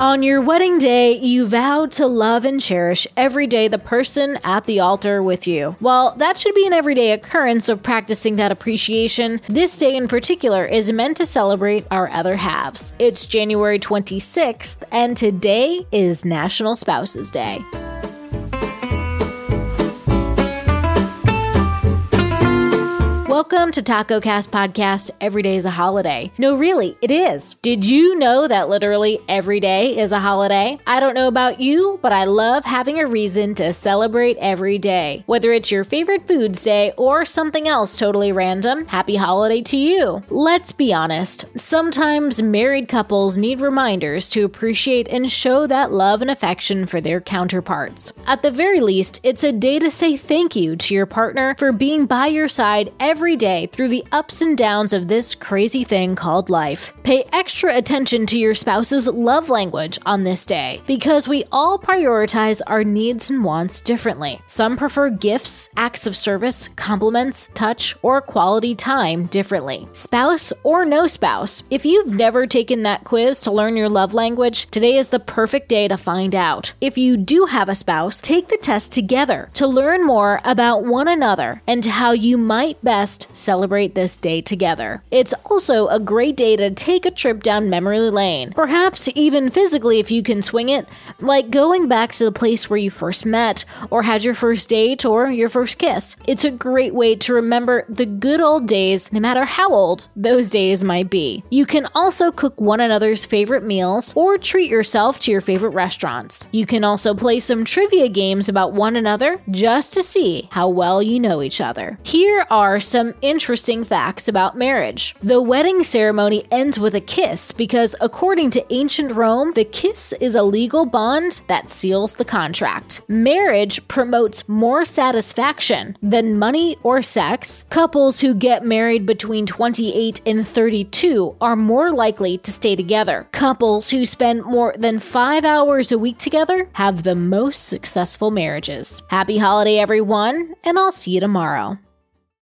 On your wedding day, you vowed to love and cherish every day the person at the altar with you. While that should be an everyday occurrence of practicing that appreciation, this day in particular is meant to celebrate our other halves. It's January 26th, and today is National Spouses Day. Welcome to Taco Cast Podcast. Every day is a holiday. No, really, it is. Did you know that literally every day is a holiday? I don't know about you, but I love having a reason to celebrate every day. Whether it's your favorite foods day or something else totally random, happy holiday to you. Let's be honest, sometimes married couples need reminders to appreciate and show that love and affection for their counterparts. At the very least, it's a day to say thank you to your partner for being by your side every every day through the ups and downs of this crazy thing called life. Pay extra attention to your spouse's love language on this day because we all prioritize our needs and wants differently. Some prefer gifts, acts of service, compliments, touch, or quality time differently. Spouse or no spouse, if you've never taken that quiz to learn your love language, today is the perfect day to find out. If you do have a spouse, take the test together to learn more about one another and how you might best celebrate this day together. It's also a great day to take a trip down memory lane, perhaps even physically if you can swing it, like going back to the place where you first met, or had your first date, or your first kiss. It's a great way to remember the good old days, no matter how old those days might be. You can also cook one another's favorite meals, or treat yourself to your favorite restaurants. You can also play some trivia games about one another just to see how well you know each other. Here are some some interesting facts about marriage. The wedding ceremony ends with a kiss because, according to ancient Rome, the kiss is a legal bond that seals the contract. Marriage promotes more satisfaction than money or sex. Couples who get married between 28 and 32 are more likely to stay together. Couples who spend more than five hours a week together have the most successful marriages. Happy holiday, everyone, and I'll see you tomorrow.